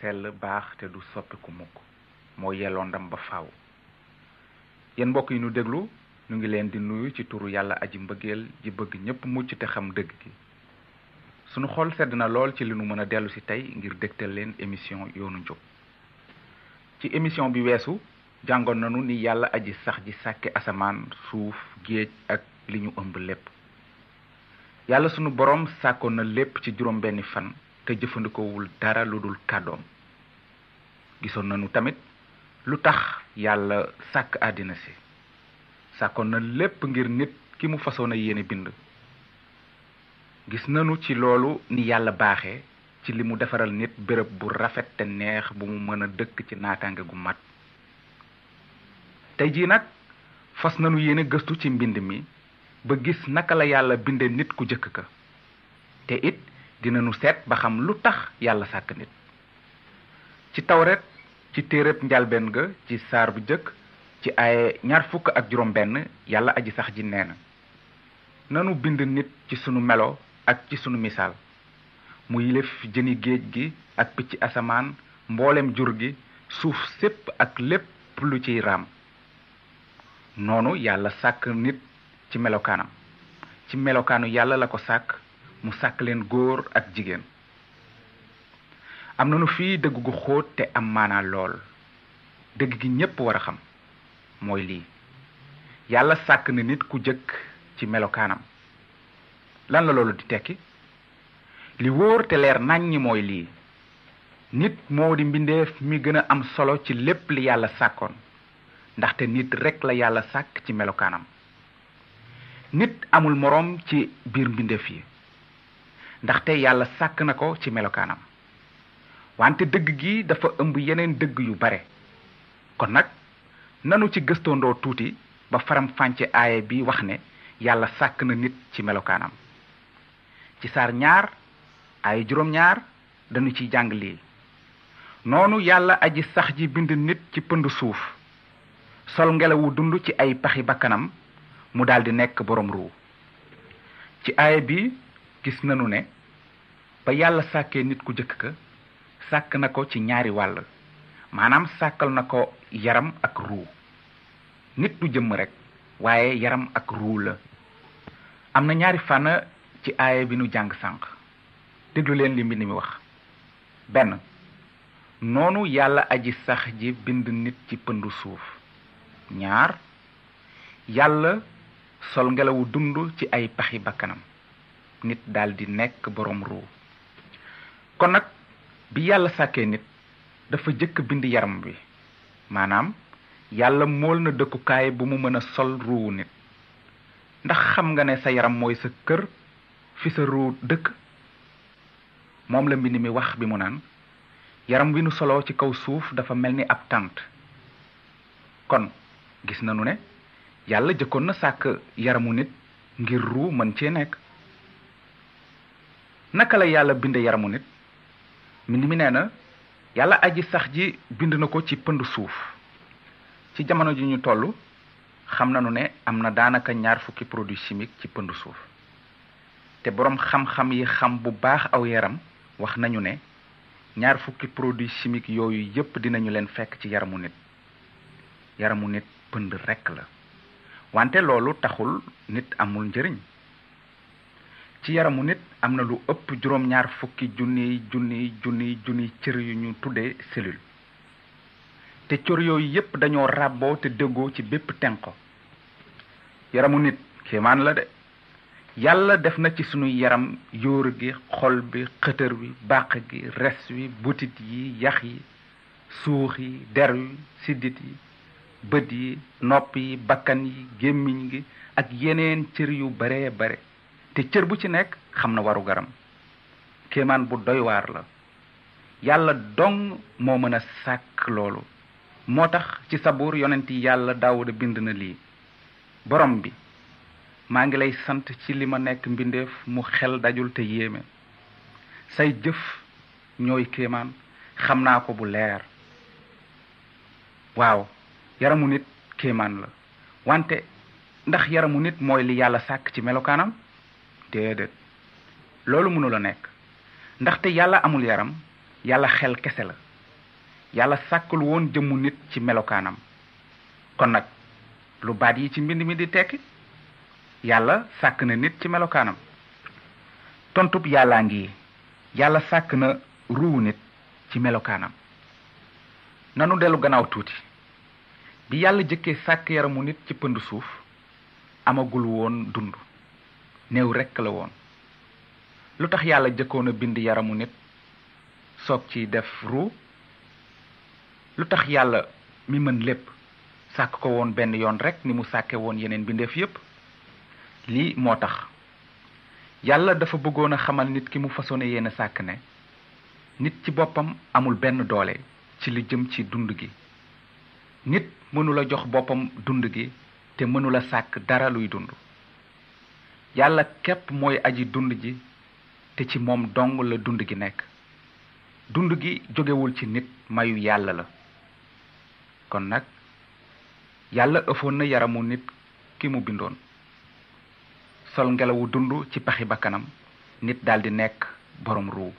sell baax te du soppiku mukk moo yelloo ndam ba faaw yéen mbokk yi nu déglu nu ngi leen di nuyu ci turu yàlla aji mbëggeel ji bëgg ñépp mucc te xam dëgg gi sunu xol sedd na lool ci li nu mën a dellu si tey ngir dégtal leen émission yoonu njub ci émission bi weesu jàngoon nanu ni yàlla aji sax ji sàkke asamaan suuf géej ak li ñu ëmb lépp yàlla sunu boroom sàkkoon na lépp ci juróom benni fan te jëfandikoowul dara lu dul kàddoom gisoon nañu tamit lu tax yàlla sàkk àddina si sàkkoon na lépp ngir nit ki mu fasoon a yéene bind gis nanu ci loolu ni yàlla baaxe ci li mu defaral nit béréb bu rafet te neex bu mu mën a dëkk ci naataange gu mat tey jii nag fas nanu yéene gëstu ci mbind mi ba gis naka la yàlla binde nit ku jëkk ka te it dina nu seet ba xam lu tax yàlla sàkk nit ci tawret ci téereb njalbeen ga ci saar bu jëkk ci ay ñaar fukk ak juróom benn yàlla aji sax ji nee na nanu bind nit ci sunu melo ak ci sunu misaal mu yilif jëni géej gi ak picc asamaan mboolem jur gi suuf sépp ak lépp lu ciy raam noonu yàlla sàkk nit ci melokaanam ci melokaanu yàlla la ko sàkk mu sàkk leen góor ak jigéen am nanu fii dëgg gu xóot te am maanaa lool dëgg gi ñépp war a xam mooy lii yàlla sàkk na nit ku jëkk ci melokaanam lan la loolu di tekki li wóor te leer naññ mooy lii nit moo di mbindeef mi gën a am solo ci lépp li yàlla sàkkoon ndaxte nit rekk la yàlla sàkk ci melokaanam nit amul moroom ci biir mbindeef yi ndaxte yàlla sàkk na ko ci melokaanam wante dëgg gi dafa ëmb yeneen dëgg yu bare kon nag nanu ci gëstoondoo tuuti ba faram fànce aaya bi wax ne yàlla sàkk na nit ci melokaanam ci saar ñaar aaya juróom ñaar dañu ci jàng lii noonu yàlla aji sax ji bind nit ci pënd suuf sol ngelawu dund ci ay paxi bakkanam mu daldi nekk boroom ruu ci aaya bi gis nanu ne ba yàlla sàkkee nit ku jëkk ka sàkk na ko ci ñaari wàll maanaam sàkkal na ko yaram ak ruu nit du jëmm rekk waaye yaram ak ruu la am na ñaari fànn ci aaya bi nu jàng sànq déglu leen li mbind mi wax benn noonu yàlla aji sax ji bind nit ci pëndu suuf ñaar yàlla sol ngelawu dund ci ay paxi bakkanam nit daldi nekk boroom ruu kon nag bi yàlla sàkkee nit dafa jëkk bind yaram wi maanaam yàlla mool na dëkkukaay bu mu mën a sol ruuwu nit ndax xam nga ne sa yaram mooy sa kër fi sa ruu dëkk moom la mbind mi wax bi mu naan yaram wi nu soloo ci kaw suuf dafa mel ni ab tànt kon gis nanu ne yàlla jëkkoon na sàkk yaramu nit ngir ruu mën cee nekk naka la yàlla bind yaramu nit mbind mi nee na yàlla aji sax ji bind na ko ci pënd suuf ci jamono ji ñu toll xam nañu ne am na daanaka ñaar fukki produit chimique ci pëndu suuf te boroom xam-xam yi xam bu baax aw yaram wax nañu ne ñaar fukki produit chimique yooyu yépp dinañu leen fekk ci yaramu nit yaramu nit pënd rekk la wante loolu taxul nit amul njëriñ ci yaramu nit am na lu ëpp juróom-ñaar fukki junniy junniy junniy junniy cër yu ñu tuddee cellule te cor yooyu yépp dañoo ràbboo te déggoo ci bépp tenqo yaramu nit kéemaan la de yàlla def na ci sunuy yaram yóor gi xol bi xëtër wi bàq gi res wi butit yi yax yi suux yi der wi siddit yi bët yi nopp yi bakkan yi gémmiñ gi ak yeneen cër yu baree bare te cër bu ci nekk xam na waru garam kéemaan bu doy waar la yàlla dong moo mën a sàkk loolu moo tax ci sabuur yonent yàlla daawuda bind na lii borom bi maa ngi lay sant ci li ma nekk mbindeef mu xel dajul te yéeme say jëf ñooy kéemaan xam naa ko bu leer waaw yaramu nit kéemaan la wante ndax yaramu nit mooy li yàlla sàkk ci melokaanam déedéet loolu mënul a nekk ndaxte yàlla amul yaram yàlla xel kese la yàlla sàkkul woon jëmmu nit ci melokaanam kon nag lu baat yi ci mbind mi di tekki yàlla sàkk na nit ci melokaanam tontub yàllaa ngi yàlla sàkk na ruuwu nit ci melokaanam nanu dellu gannaaw tuuti bi yàlla jëkkee sàkk yaramu nit ci pënd suuf amagul woon dund néew rekk la woon lu tax yàlla jëkkoon a bind yaramu nit soog ci def ruu lu tax yàlla mi mën lépp sàkk ko woon benn yoon rekk ni mu sàkke woon yeneen bindeef yépp lii moo tax yàlla dafa bëggoon a xamal nit ki mu façonné yéen a sàkk ne nit ci boppam amul benn doole ci li jëm ci dund gi nit mënula jox boppam dund gi te mënula sàkk dara luy dund yàlla képp mooy aji dund ji te ci moom dong la dund gi nekk dund gi jógewul ci nit mayu yàlla la kon nag yàlla ëfoon na yaramu nit ki mu bindoon sol ngelawu dund ci paxi bakkanam nit daldi nekk borom ruu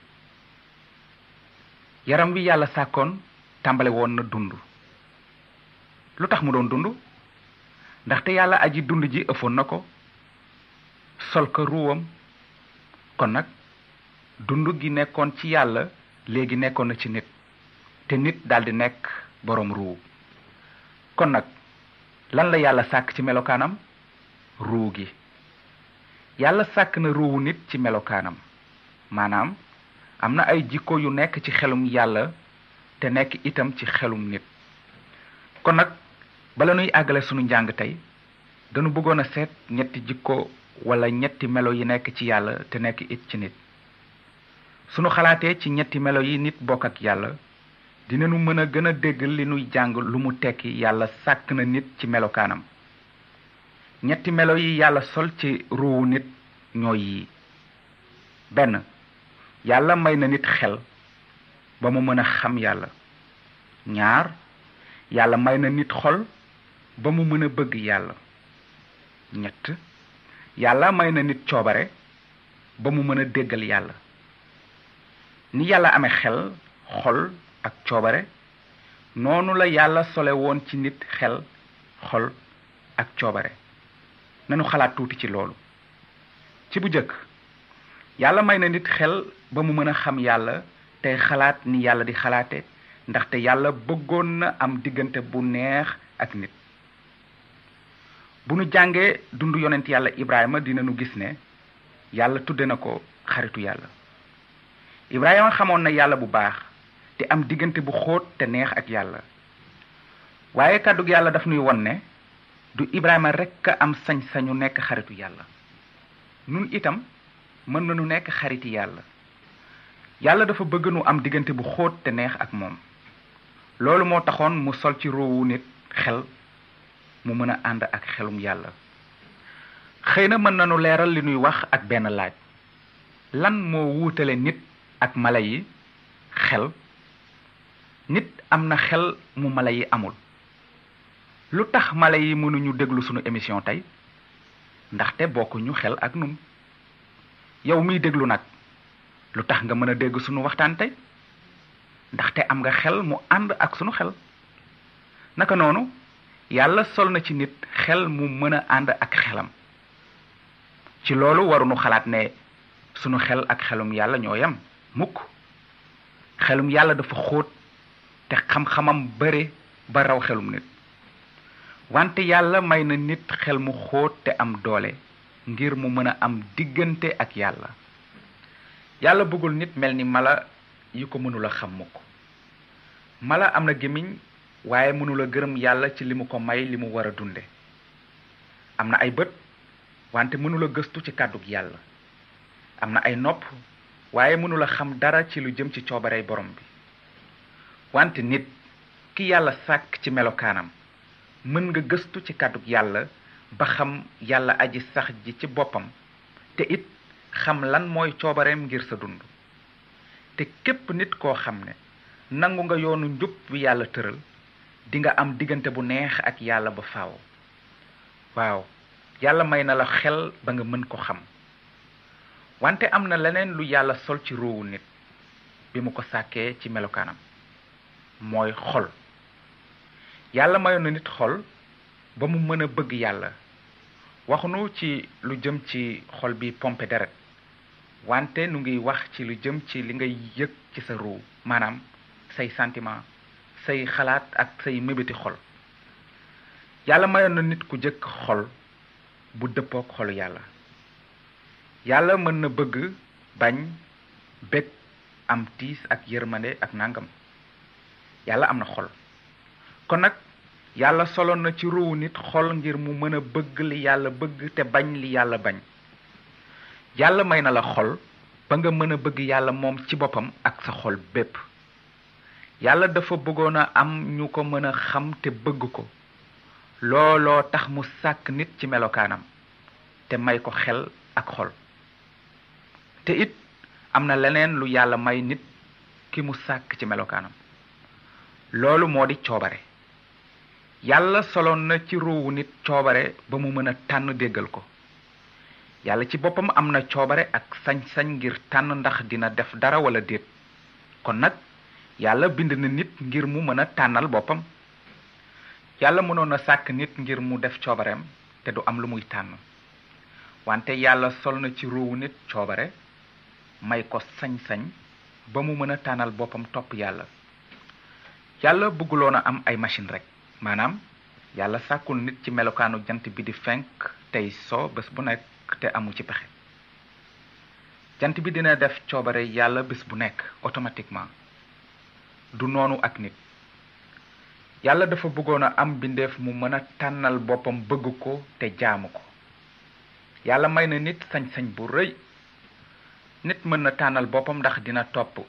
yaram wi yàlla sàkkoon tàmbale woon na dund lu tax mu doon dund ndaxte yàlla aji dund ji ëfoon na ko sol ko ruwam kon nag dund gi nekkoon ci yàlla léegi nekkoon na ci nit te nit daldi nekk boroom ruu kon nag lan la yàlla sàkk ci melokaanam ruu gi yàlla sàkk na ruuwu nit ci melokaanam maanaam am na ay jikko yu nekk ci xelum yàlla te nekk itam ci xelum nit kon nag bala nuy àggale sunu njàng tey dañu bëggoon a seet ñetti jikko wala ñetti melo yi nekk ci yàlla te nekk it ci nit sunu xalaatee ci ñetti melo yi nit bokk ak yàlla dinañu mën a gën a dégg li nuy jàng lu mu tekki yàlla sàkk na nit ci melokaanam ñetti melo yi yàlla sol ci ruuwu nit ñooy yi benn yàlla may na nit xel ba mu mën a xam yàlla ñaar yàlla may na nit xol ba mu mën a bëgg yàlla ñett yàlla may na nit coobare ba mu mën a déggal yàlla ni yàlla ame xel xol ak coobare noonu la yàlla sole woon ci nit xel xol ak coobare nanu xalaat tuuti ci loolu ci bu jëkk yàlla may na nit xel ba mu mën a xam yàlla tey xalaat ni yàlla di xalaate ndaxte yàlla bëggoon na am diggante bu neex ak nit bu nu jàngee dund yonent yàlla ibrahima dinañu gis ne yàlla tudde na ko xaritu yàlla ibrahima xamoon na yàlla bu baax te am diggante bu xóot te neex ak yàlla waaye kàddug yàlla daf nuy won ne du Ibrahima rekk a am sañ-sañu nekk xaritu yàlla nun itam mën nañu nekk xariti yàlla yàlla dafa bëgg nu am diggante bu xóot te neex ak moom loolu moo taxoon mu sol ci roowu nit xel mu mën a ànd ak xelum yàlla xëy na mën nañu leeral li nuy wax ak benn laaj lan moo wuutale nit ak mala yi xel nit am na xel mu mala yi amul lu tax mala yi mënuñu déglu sunu émission tey ndaxte bokkuñu xel ak nun yow miy déglu nag lu tax nga mën a dégg sunu waxtaan tey ndaxte am nga xel mu ànd ak sunu xel naka noonu yàlla sol na ci nit xel mu mën a ànd ak xelam ci loolu waruñu xalaat ne sunu xel ak xelum yàlla ñoo yem mukk xelum yàlla dafa xóot te xam-xamam bare ba raw xelum nit wante yàlla may na nit xel mu xóot te am doole ngir mu mën a am diggante ak yàlla yàlla bëggul nit mel ni mala yi ko mënul a xam mukk mala am na gémmiñ waaye mënul a gërëm yàlla ci li mu ko may li mu war a dunde am na ay bët wante mënul a gëstu ci kàddug yàlla am na ay nopp waaye mënul a xam dara ci lu jëm ci coobarey borom bi wante nit ki yàlla sàkk ci melokaanam mën nga gëstu ci kàddug yàlla ba xam yàlla aji sax ji ci boppam te it xam lan mooy coobareem ngir sa dund te képp nit koo xam ne nangu nga yoonu njub bi yàlla tëral dinga am diggante bu neex ak yàlla ba faaw waaw yàlla may na la xel ba nga mën ko xam wante am na leneen lu yàlla sol ci ruuwu nit bi mu ko sàkkee ci melokaanam mooy xol yàlla mayoon na nit xol ba mu mën a bëgg yàlla waxunu ci lu jëm ci xol bi pompe deret wante nu ngi wax ci lu jëm ci li ngay yëg ci sa ruu maanaam say sentiment say xalaat ak say mébéti xol yàlla mayoon na nit ku jëkk xol bu dëppook xolu yàlla yàlla mën na bëgg bañ bég am tiis ak yërmande ak nangam yàlla am na xol kon nag yàlla soloon na ci ruuwu nit xol ngir mu mën a bëgg li yàlla bëgg te bañ li yàlla bañ yàlla may na la xol ba nga mën a bëgg yàlla moom ci boppam ak sa xol bépp yàlla dafa bëggoon a am ñu ko mën a xam te bëgg ko looloo tax mu sàkk nit ci melokaanam te may ko xel ak xol te it am na leneen lu yàlla may nit ki mu sàkk ci melokaanam loolu moo di coobare yàlla soloon na ci ruuwu nit coobare ba mu mën a tànn déggal ko yàlla ci boppam am na coobare ak sañ-sañ ngir tànn ndax dina def dara wala déet kon nag yàlla bind na nit ngir mu mën a tànnal boppam yàlla mënoon a sàkk nit ngir mu def coobareem te du am lu muy tànn wante yàlla sol na ci ruuwu nit coobare may ko sañ-sañ ba mu mën a tànnal boppam topp yàlla yàlla bëgguloon a am ay machine rek maanaam yàlla sàkkul nit ci melokaanu jant bi di fenk tey soo bés bu nekk te amu ci pexe jant bi dina def coobare yàlla bés bu nekk automatiquement du noonu ak nit yàlla dafa bëggoon a am bindeef mu mën a tànnal boppam bëgg ko te jaamu ko yàlla may na nit sañ-sañ bu rëy nit mën na tànnal boppam ndax dina topp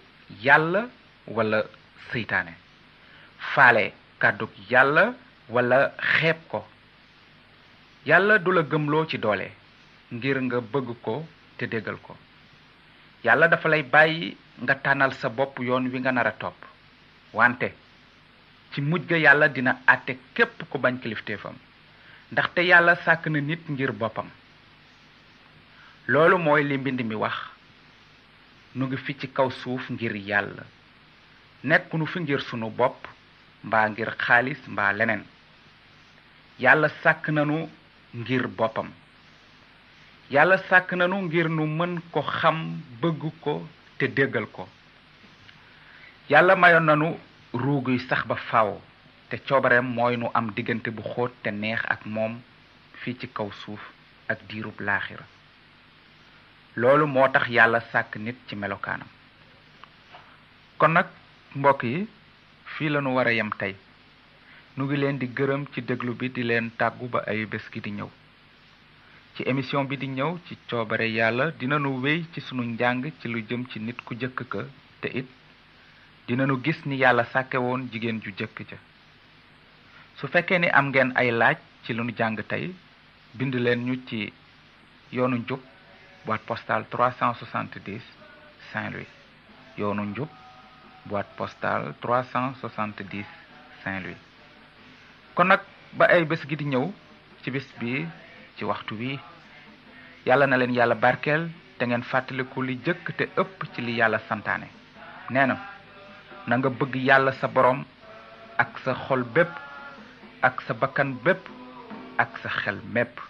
yàlla walla seytaane faale kàddug yàlla walla xeeb ko yàlla du la gëmloo ci doole ngir nga bëgg ko te déggal ko yàlla dafa lay bàyyi nga tànnal sa bopp yoon wi nga nar a topp wante ci mujj ga yàlla dina àtte képp ku bañ kilifteefam ndaxte yàlla sàkk na nit ngir boppam loolu mooy li mbind mi wax nu ngi fi ci kaw suuf ngir yàlla nekkunu fi ngir sunu bopp mbaa ngir xaalis mbaa leneen yàlla sàkk nanu ngir boppam yàlla sàkk nanu ngir nu mën ko xam bëgg ko te déggal ko yàlla mayoon nanu ruug yi sax ba faw te coobareem mooy nu am diggante bu xóot te neex ak moom fii ci kaw suuf ak diirub laaxira loolu moo tax yàlla sàkk nit ci melokaanam kon nag mbokk yi fii lañu war a yem tey nu ngi leen di gërëm ci déglu bi di leen tàggu ba ayu bés gi di ñëw ci émission bi di ñëw ci coobare yàlla dinanu wéy ci sunu njàng ci lu jëm ci nit ku jëkk ka te it dinanu gis ni yàlla sàkke woon jigéen ju jëkk ja su fekkee ni am ngeen ay laaj ci lu nu jàng tey bind leen ñu ci yoonu njub boîte postale 370 Saint-Louis yoonu njub boîte postale 370 Saint-Louis kon nag ba ay bés gi di ñëw ci bis bi ci waxtu wi yàlla na leen yàlla barkeel te ngeen fàttaliku li jëkk te ëpp ci li yàlla santaane nee na na nga bëgg yàlla sa borom ak sa xol bépp ak sa bakkan bépp ak sa xel mépp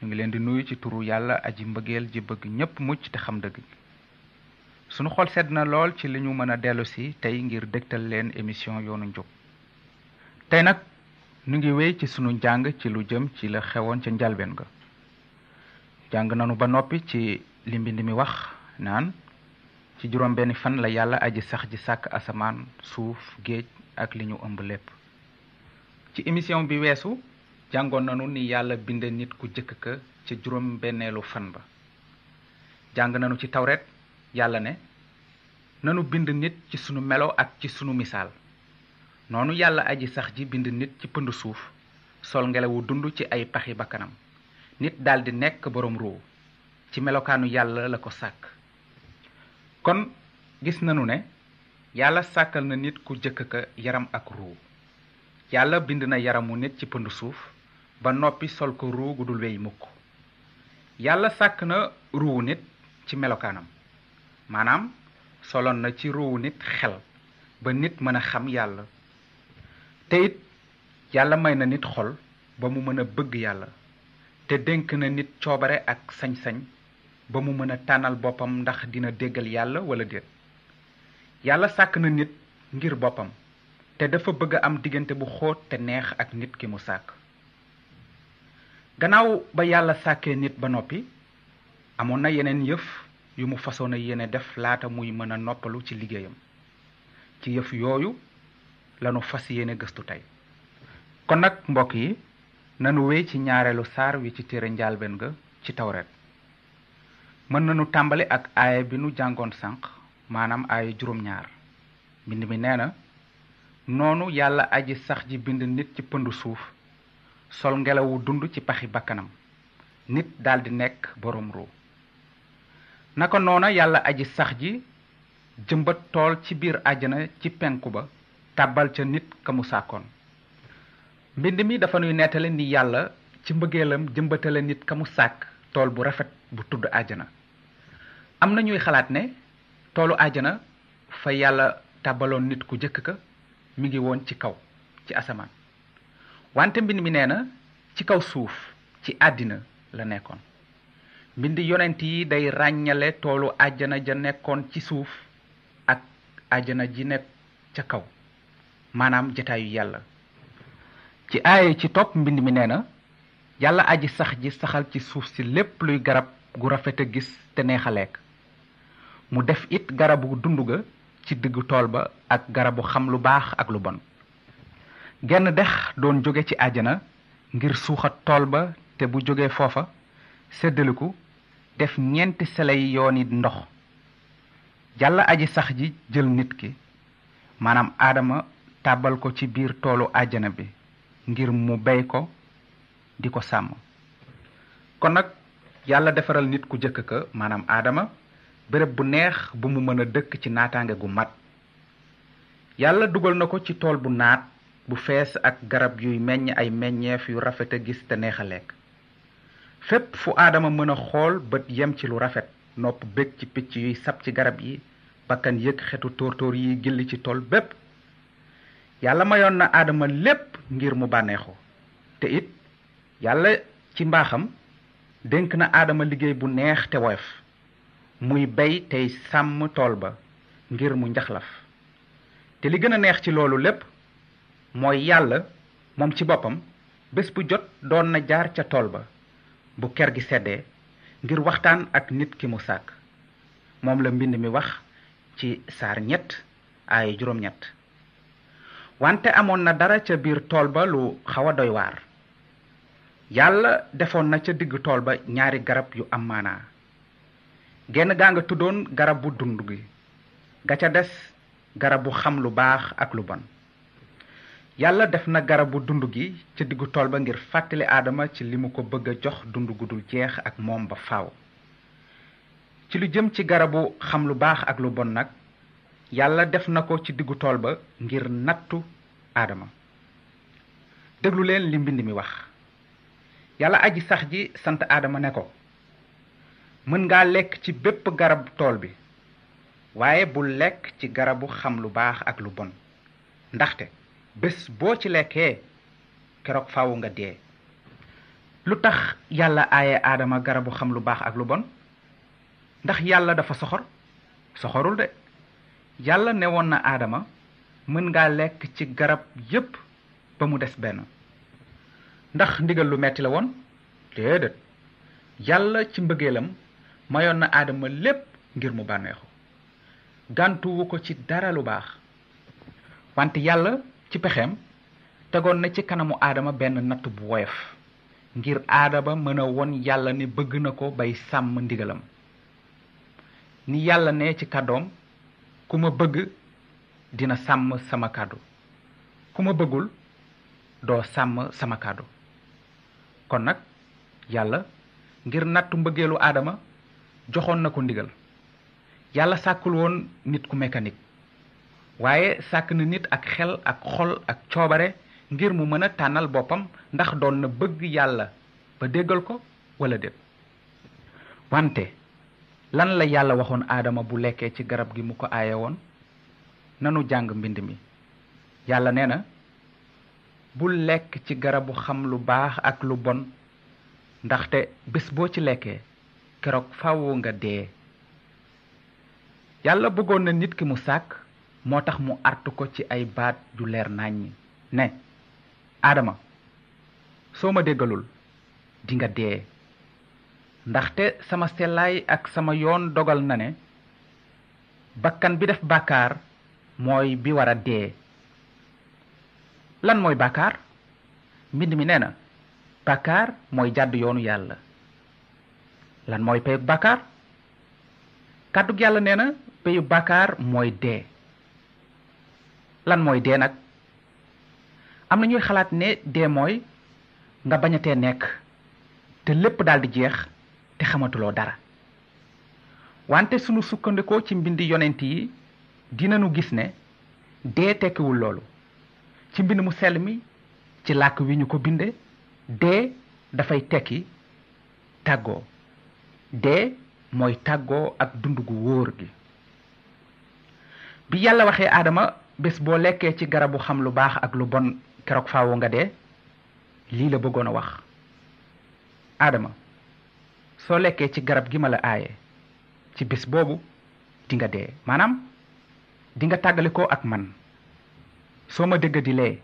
ñu ngi leen di nuyu ci turu yàlla aji mbëggeel ji bëgg ñépp mucc te xam dëgg sunu xol sedd na lool ci li ñu mën a dellu si tey ngir dégtal leen émission yoonu njub tey nag nu ngi wéy ci sunu njàng ci lu jëm ci la xewoon ca njalbeen ga jàng nanu ba noppi ci li mbind mi wax naan ci juróom benn fan la yàlla aji sax ji sàkk asamaan suuf géej ak li ñu ëmb lépp ci émission bi weesu jàngoon nanu ni yàlla bind nit ku jëkk ka ca juróom benneelu fan ba jàng nanu ci tawret yàlla ne nanu bind nit ci sunu melo ak ci sunu misaal noonu yàlla aji sax ji bind nit ci pënd suuf sol ngelawu dund ci ay paxi bakkanam nit daldi nekk boroom ruu ci melokaanu yàlla la ko sàkk kon gis nanu ne yàlla sàkkal na nit ku jëkk ka yaram ak ruu yàlla bind na yaramu nit ci pënd suuf ba noppi sol ko ruu gu dul wey mukk yàlla sàkk na ruuwu nit ci melokaanam maanaam soloon na ci ruuwu nit xel ba nit mën a xam yàlla te it yàlla may na nit xol ba mu mën a bëgg yàlla te dénk na nit coobare ak sañ-sañ ba mu mën a tànnal boppam ndax dina déggal yàlla wala déet yàlla sàkk na nit ngir boppam te dafa bëgg a am diggante bu xóot te neex ak nit ki mu sàkk gannaaw ba yàlla sàkkee nit ba noppi amoon na yeneen yëf yu mu fasoon a yéene def laata muy mën a noppalu ci liggéeyam ci yëf yooyu lanu fas yéene gëstu tey kon nag mbokk yi nanu wéy ci ñaareelu saar wi ci téere njaalbeen ga ci tawret mën nañu tàmbali ak aaya bi nu jàngoon sànq maanaam aaya juróom-ñaar mbind mi nee na noonu yàlla aji sax ji bind nit ci pëndu suuf sol ngelawu dund ci paxi bakkanam nit daldi nekk boroom ruu naka noona yàlla aji sax ji jëmbat tool ci biir àjjana ci penku ba tàbbal ca nit ka mu sàkkoon mbind mi dafa nuy nettale ni yàlla ci mbëggeelam jëmbatale nit ka mu sàkk tool bu rafet bu tudd àjjana am na ñuy xalaat ne toolu àjjana fa yàlla tàbbaloon nit ku jëkk ka mi ngi woon ci kaw ci asamaan wante mbind mi nee na ci kaw suuf ci àddina la nekkoon mbind yonent yi day ràññale toolu àjjana ja nekkoon ci suuf ak àjjana ji nekk ca kaw maanaam jataayu yàlla ci aaye ci topp mbind mi nee na yàlla aji sax ji saxal ci suuf si lépp luy garab gu rafet a gis te neex a lekk mu def it garabu dund ga ci diggu tool ba ak garabu xam lu baax ak lu bon genn dex doon jóge ci àjjana ngir suuxat tool ba te bu jógee foofa séddaliku def ñeenti seley yooni ndox yàlla aji sax ji jël nit ki maanaam aadama tàbbal ko ci biir toolu àjjana bi ngir mu bey ko di ko sàmm kon nag yàlla defaral nit ku jëkk ka maanaam aadama béréb bu neex bu mu mën a dëkk ci naataange gu mat yàlla dugal na ko ci tool bu naat bu fees ak garab yuy meññ ay meññeef yu rafet a gis te neex a lekk fépp fu aadama mën a xool bët yem ci lu rafet nopp bég ci picc yuy sab ci garab yi bakkan yëg xetu tóortóor yi gilli ci tool bépp yàlla mayoon na aadama lépp ngir mu bànneexoo te it yàlla ci mbaaxam dénk na aadama liggéey bu neex te woyof muy bey tey sàmm tool ba ngir mu njaxlaf te li gën a neex ci loolu lépp mooy yàlla moom ci boppam bés bu jot doon na jaar ca tool ba bu ker gi seddee ngir waxtaan ak nit ki mu sàkk moom la mbind mi wax ci saar ñett ay juróom ñett wante amoon na dara ca biir tool ba lu xaw a doy waar yàlla defoon na ca digg tool ba ñaari garab yu am maanaa genn gaa nga tuddoon garab bu dund gi ga ca des garabu xam lu baax ak lu bon yàlla def na garabu dund gi ca diggu tool ba ngir fàttali aadama ci li mu ko bëgg a jox dund gu dul jeex ak moom ba faaw ci lu jëm ci garabu xam lu baax ak lu bon nag yàlla def na ko ci diggu tool ba ngir nattu aadama déglu leen li mbind mi wax yàlla aji sax ji sant aadama ne ko mën ngaa lekk ci bépp garab tool bi waaye bul lekk ci garabu xam lu baax ak lu bon ndaxte bés boo ci lekkee keroog faaw nga dee lu tax yàlla aaye aadama garabu xam lu baax ak lu bon ndax yàlla dafa soxor soxorul de yàlla ne woon na aadama mën ngaa lekk ci garab yépp ba mu des benn ndax ndigal lu metti la woon déedéet yàlla ci mbëggeelam mayoon na aadama lépp ngir mu bànneexu gàntuwu ko ci dara lu baax wante yàlla ci pexeem tegoon na ci kanamu aadama benn natt bu woyof ngir aadama mën a won yàlla ne bëgg na ko bay sàmm ndigalam ni yàlla ne ci kàddoom ku ma bëgg dina sàmm sama kàddu ku ma bëggul doo sàmm sama kàddu kon nag yàlla ngir nattu mbëggeelu aadama joxoon na ko ndigal yàlla sàkkul woon nit ku mécanique waaye sàkk na nit ak xel ak xol ak coobare ngir mu mën a tànnal boppam ndax doon na bëgg yàlla ba déggal ko wala déet wante lan la yàlla waxoon aadama bu lekkee ci garab gi mu ko aaye woon nanu jàng mbind mi yàlla nee na bul lekk ci garabu xam lu baax ak lu bon ndaxte bés boo ci lekkee keroog fàwwu nga dee yàlla bëggoon na nit ki mu sàkk moo tax mu artu ko ci ay baat ju leer nàññi ne aadama soo ma déggalul dinga dee ndaxte sama sellaay ak sama yoon dogal na ne bakkan bi def bàkkaar mooy bi war a dee lan mooy bàkkaar mbind mi nee na bàkkaar mooy jàdd yoonu yàlla lan mooy peyug bàkkaar kàddug yàlla nee na peyu bàkkaar mooy dee lan mooy dee nag am na ñuy xalaat ne dee mooy nga bañatee nekk te lépp daal di jeex te xamatuloo dara wante sunu sukkandikoo ci mbindi yonent yi dinanu gis ne dee tekkiwul loolu ci mbind mu sell mi ci làkk wi ñu ko binde dee dafay tekki tàggoo dee mooy tàggoo ak dund gu wóor gi bi yàlla waxee aadama bés boo lekkee ci garabu xam lu baax ak lu bon keroog faawu nga dee lii la bëggoon a wax aadama soo lekkee ci garab gi ma la aaye ci bés boobu di nga dee maanaam di nga tàggale ko ak man soo ma dëgg di lee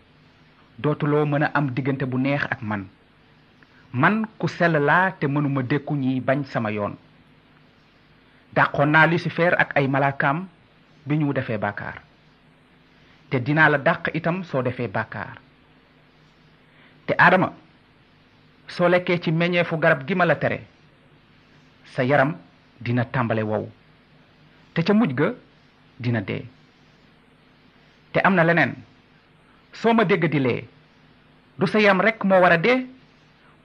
dootuloo mën a am diggante bu neex ak man man ku sell laa te mënuma dékku ñiy bañ sama yoon dàqoon naa Lucifer ak ay malaakaam bi ñu defee bàkkaar te dinaa la dàq itam soo defee bàkkaar te Adama soo lekkee ci meññeefu garab gi ma la tere sa yaram dina tàmbale wow te ca mujj ga dina dee te am na leneen soo ma dégg di lee du sa yaram rekk moo war a dee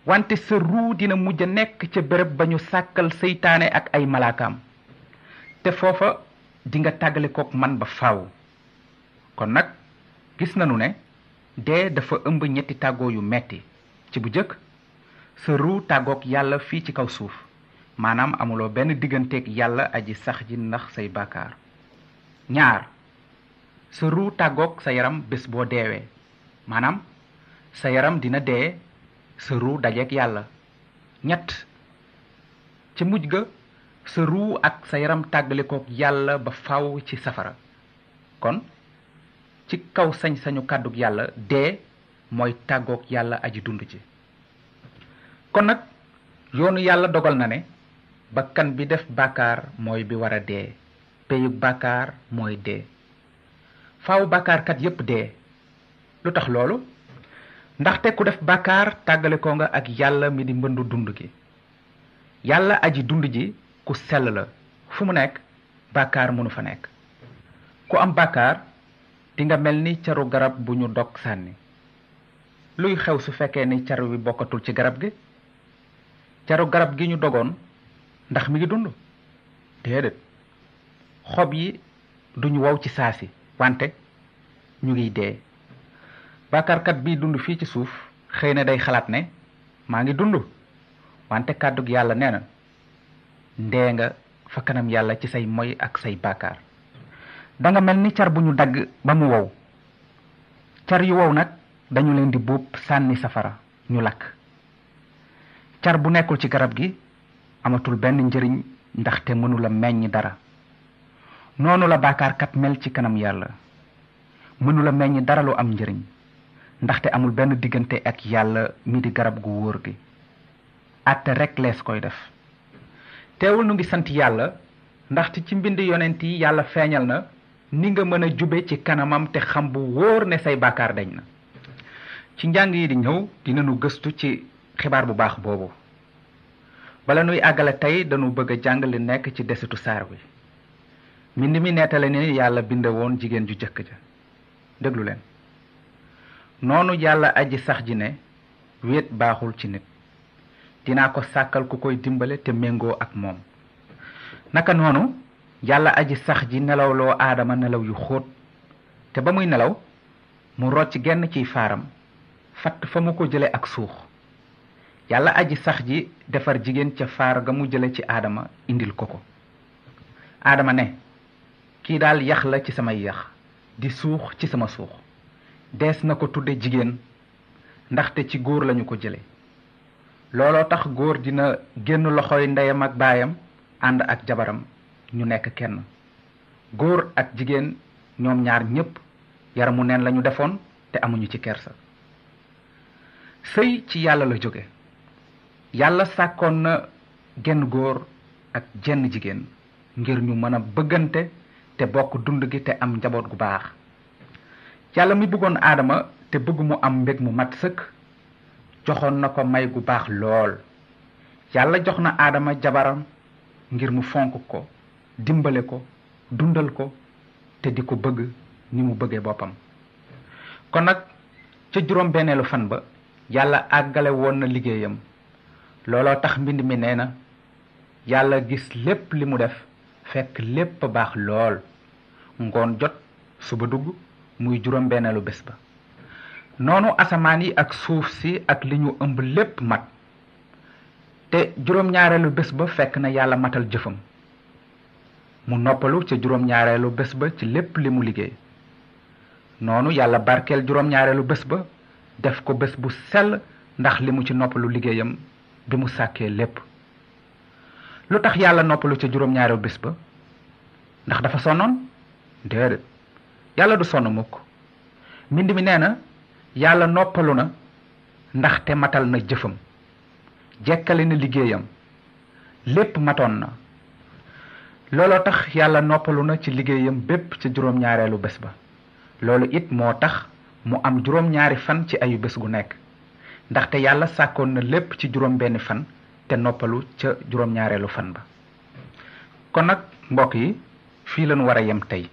wante sa ruu dina mujj a nekk ca béréb ba ñu sàkkal seytaane ak ay malaakaam te foofa dinga tàggalikook man ba faaw kon nag gis nanu ne dee dafa ëmb ñetti tàggoo yu metti ci bu jëkk sa ruu tàggook yàlla fii ci kaw suuf maanaam amuloo benn digganteeg yàlla aji sax ji ndax say bàkkaar ñaar sa ruu tàggook sa yaram bés boo deewee maanaam sa yaram dina dee sa ruu dajeek yàlla ñett ca mujj ga sa ruu ak sa yaram tàggale kook yàlla ba faw ci safara kon ci kaw sañ-sañu kàddug yàlla dee mooy tàggook yàlla aji dund ci kon nag yoonu yàlla dogal na ne bakkan bi def bàkkaar mooy bi war a dee peyug bàkkaar mooy dee faaw bàkkaarkat yépp dee lu tax loolu ndaxte ku def bàkkaar tàggale ko nga ak yàlla mi di mbëndu dund gi yàlla aji dund ji ku sell la fu mu nekk bàkkaar mënu fa nekk ku am bàkkaar di nga mel ni caru garab bu ñu dog sànni luy xew su fekkee ni car wi bokkatul ci garab gi caru garab gi ñu dogoon ndax mi ngi dund déedéet xob yi duñu wow ci saa si wante ñu ngiy dee bàkkaarkat bi dund fii ci suuf xëy na day xalaat ne maa ngi dund wante kàddug yàlla nee na ndee nga fa kanam yàlla ci say moy ak say bàkkaar danga mel ni car bu ñu dagg ba mu wow car yu wow nag dañu leen di buub sànni safara ñu lakk car bu nekkul ci garab gi amatul benn njëriñ ndaxte mënula meññ dara noonu la baakaarkat mel ci kanam yàlla mënula meññ dara lu am njëriñ ndaxte amul benn diggante ak yàlla mi di garab gu wóor gi àtte rekk lees koy def teewul nu ngi sant yàlla ndaxte ci mbind yonent yi yàlla feeñal na ni nga mën a jube ci kanamam te xam bu wóor ne say bàkkaar dañ na ci njàng yi di ñëw dinañu gëstu ci xibaar bu baax boobu bala nuy àggale tey dañu bëgg a jàng li nekk ci desitu saar wi mbind mi nettale ni yàlla binde woon jigéen ju jëkk ja déglu leen noonu yàlla aji sax ji ne wéet baaxul ci nit dinaa ko sàkkal ku koy dimbale te méngoo ak moom naka noonu yàlla aji sax ji nelawloo aadama nelaw yu xóot te ba muy nelaw mu rocc genn ciy faaram fatt fa mu ko jële ak suux yàlla aji sax ji defar jigéen ca faar ga mu jële ci aadama indil ko ko aadama ne kii daal yax la ci samay yax di suux ci sama suux dees na ko tudde jigéen ndaxte ci góor lañu ko jële looloo tax góor dina génn loxoy ndeyam ak baayam ànd ak jabaram ñu nekk kenn góor ak jigéen ñoom ñaar ñépp yaramu neen lañu defoon te amuñu ci kersa sëy ci yàlla la jóge yàlla sàkkoon na genn góor ak jenn jigéen ngir ñu mën a bëggante te bokk dund gi te am njaboot gu baax yàlla mi bëggoon aadama te bëgg mu am mbég mu mat sëkk joxoon na ko may gu baax lool yàlla jox na aadama jabaram ngir mu fonk ko dimbale ko dundal ko te di ko bëgg ni mu bëggee boppam kon nag ca juróom benneelu fan ba yàlla àggale woon na liggéeyam looloo tax mbind mi nee na yàlla gis lépp li mu def fekk lépp baax lool ngoon jot suba dugg muy juróom benneelu bés ba noonu asamaan yi ak suuf si ak li ñu ëmb lépp mat te juróom-ñaareelu bés ba fekk na yàlla matal jëfam mu noppalu ca juróom-ñaareelu bés ba ci lépp li mu liggéey noonu yàlla barkeel juróom-ñaareelu bés ba def ko bés bu sell ndax li mu ci noppalu liggéeyam bi mu sàkkee lépp lu tax yàlla noppalu ca juróom-ñaareelu bés ba ndax dafa sonnoon déedéet yàlla du sonn mukk mbind mi nee na yàlla noppalu na ndaxte matal na jëfam jekkale na liggéeyam lépp matoon na looloo tax yàlla noppalu na ci liggéeyam bépp ca juróom-ñaareelu bés ba loolu it moo tax mu am juróom-ñaari fan ci ayu bés gu nekk ndaxte yàlla sàkkoon na lépp ci juróom benni fan te noppalu ca juróom-ñaareelu fan ba kon nag mbokk yi fii lañu war a yem tey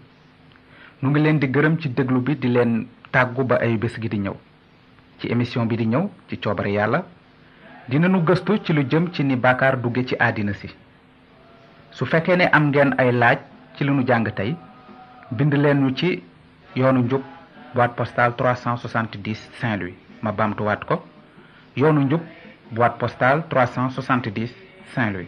nu ngi leen di gërëm ci déglu bi di leen tàggu ba ayu bés gi di ñëw ci émission bi di ñëw ci coobare yàlla dinañu gëstu ci lu jëm ci ni bàkkaar dugge ci àddina si su fekkee ne am ngeen ay laaj ci li nu jàng tey bind leen ñu ci yoonu njub boîte postale 370 Saint-Louis ma bamtuwaat ko yoonu njub boîte postale 370 Saint-Louis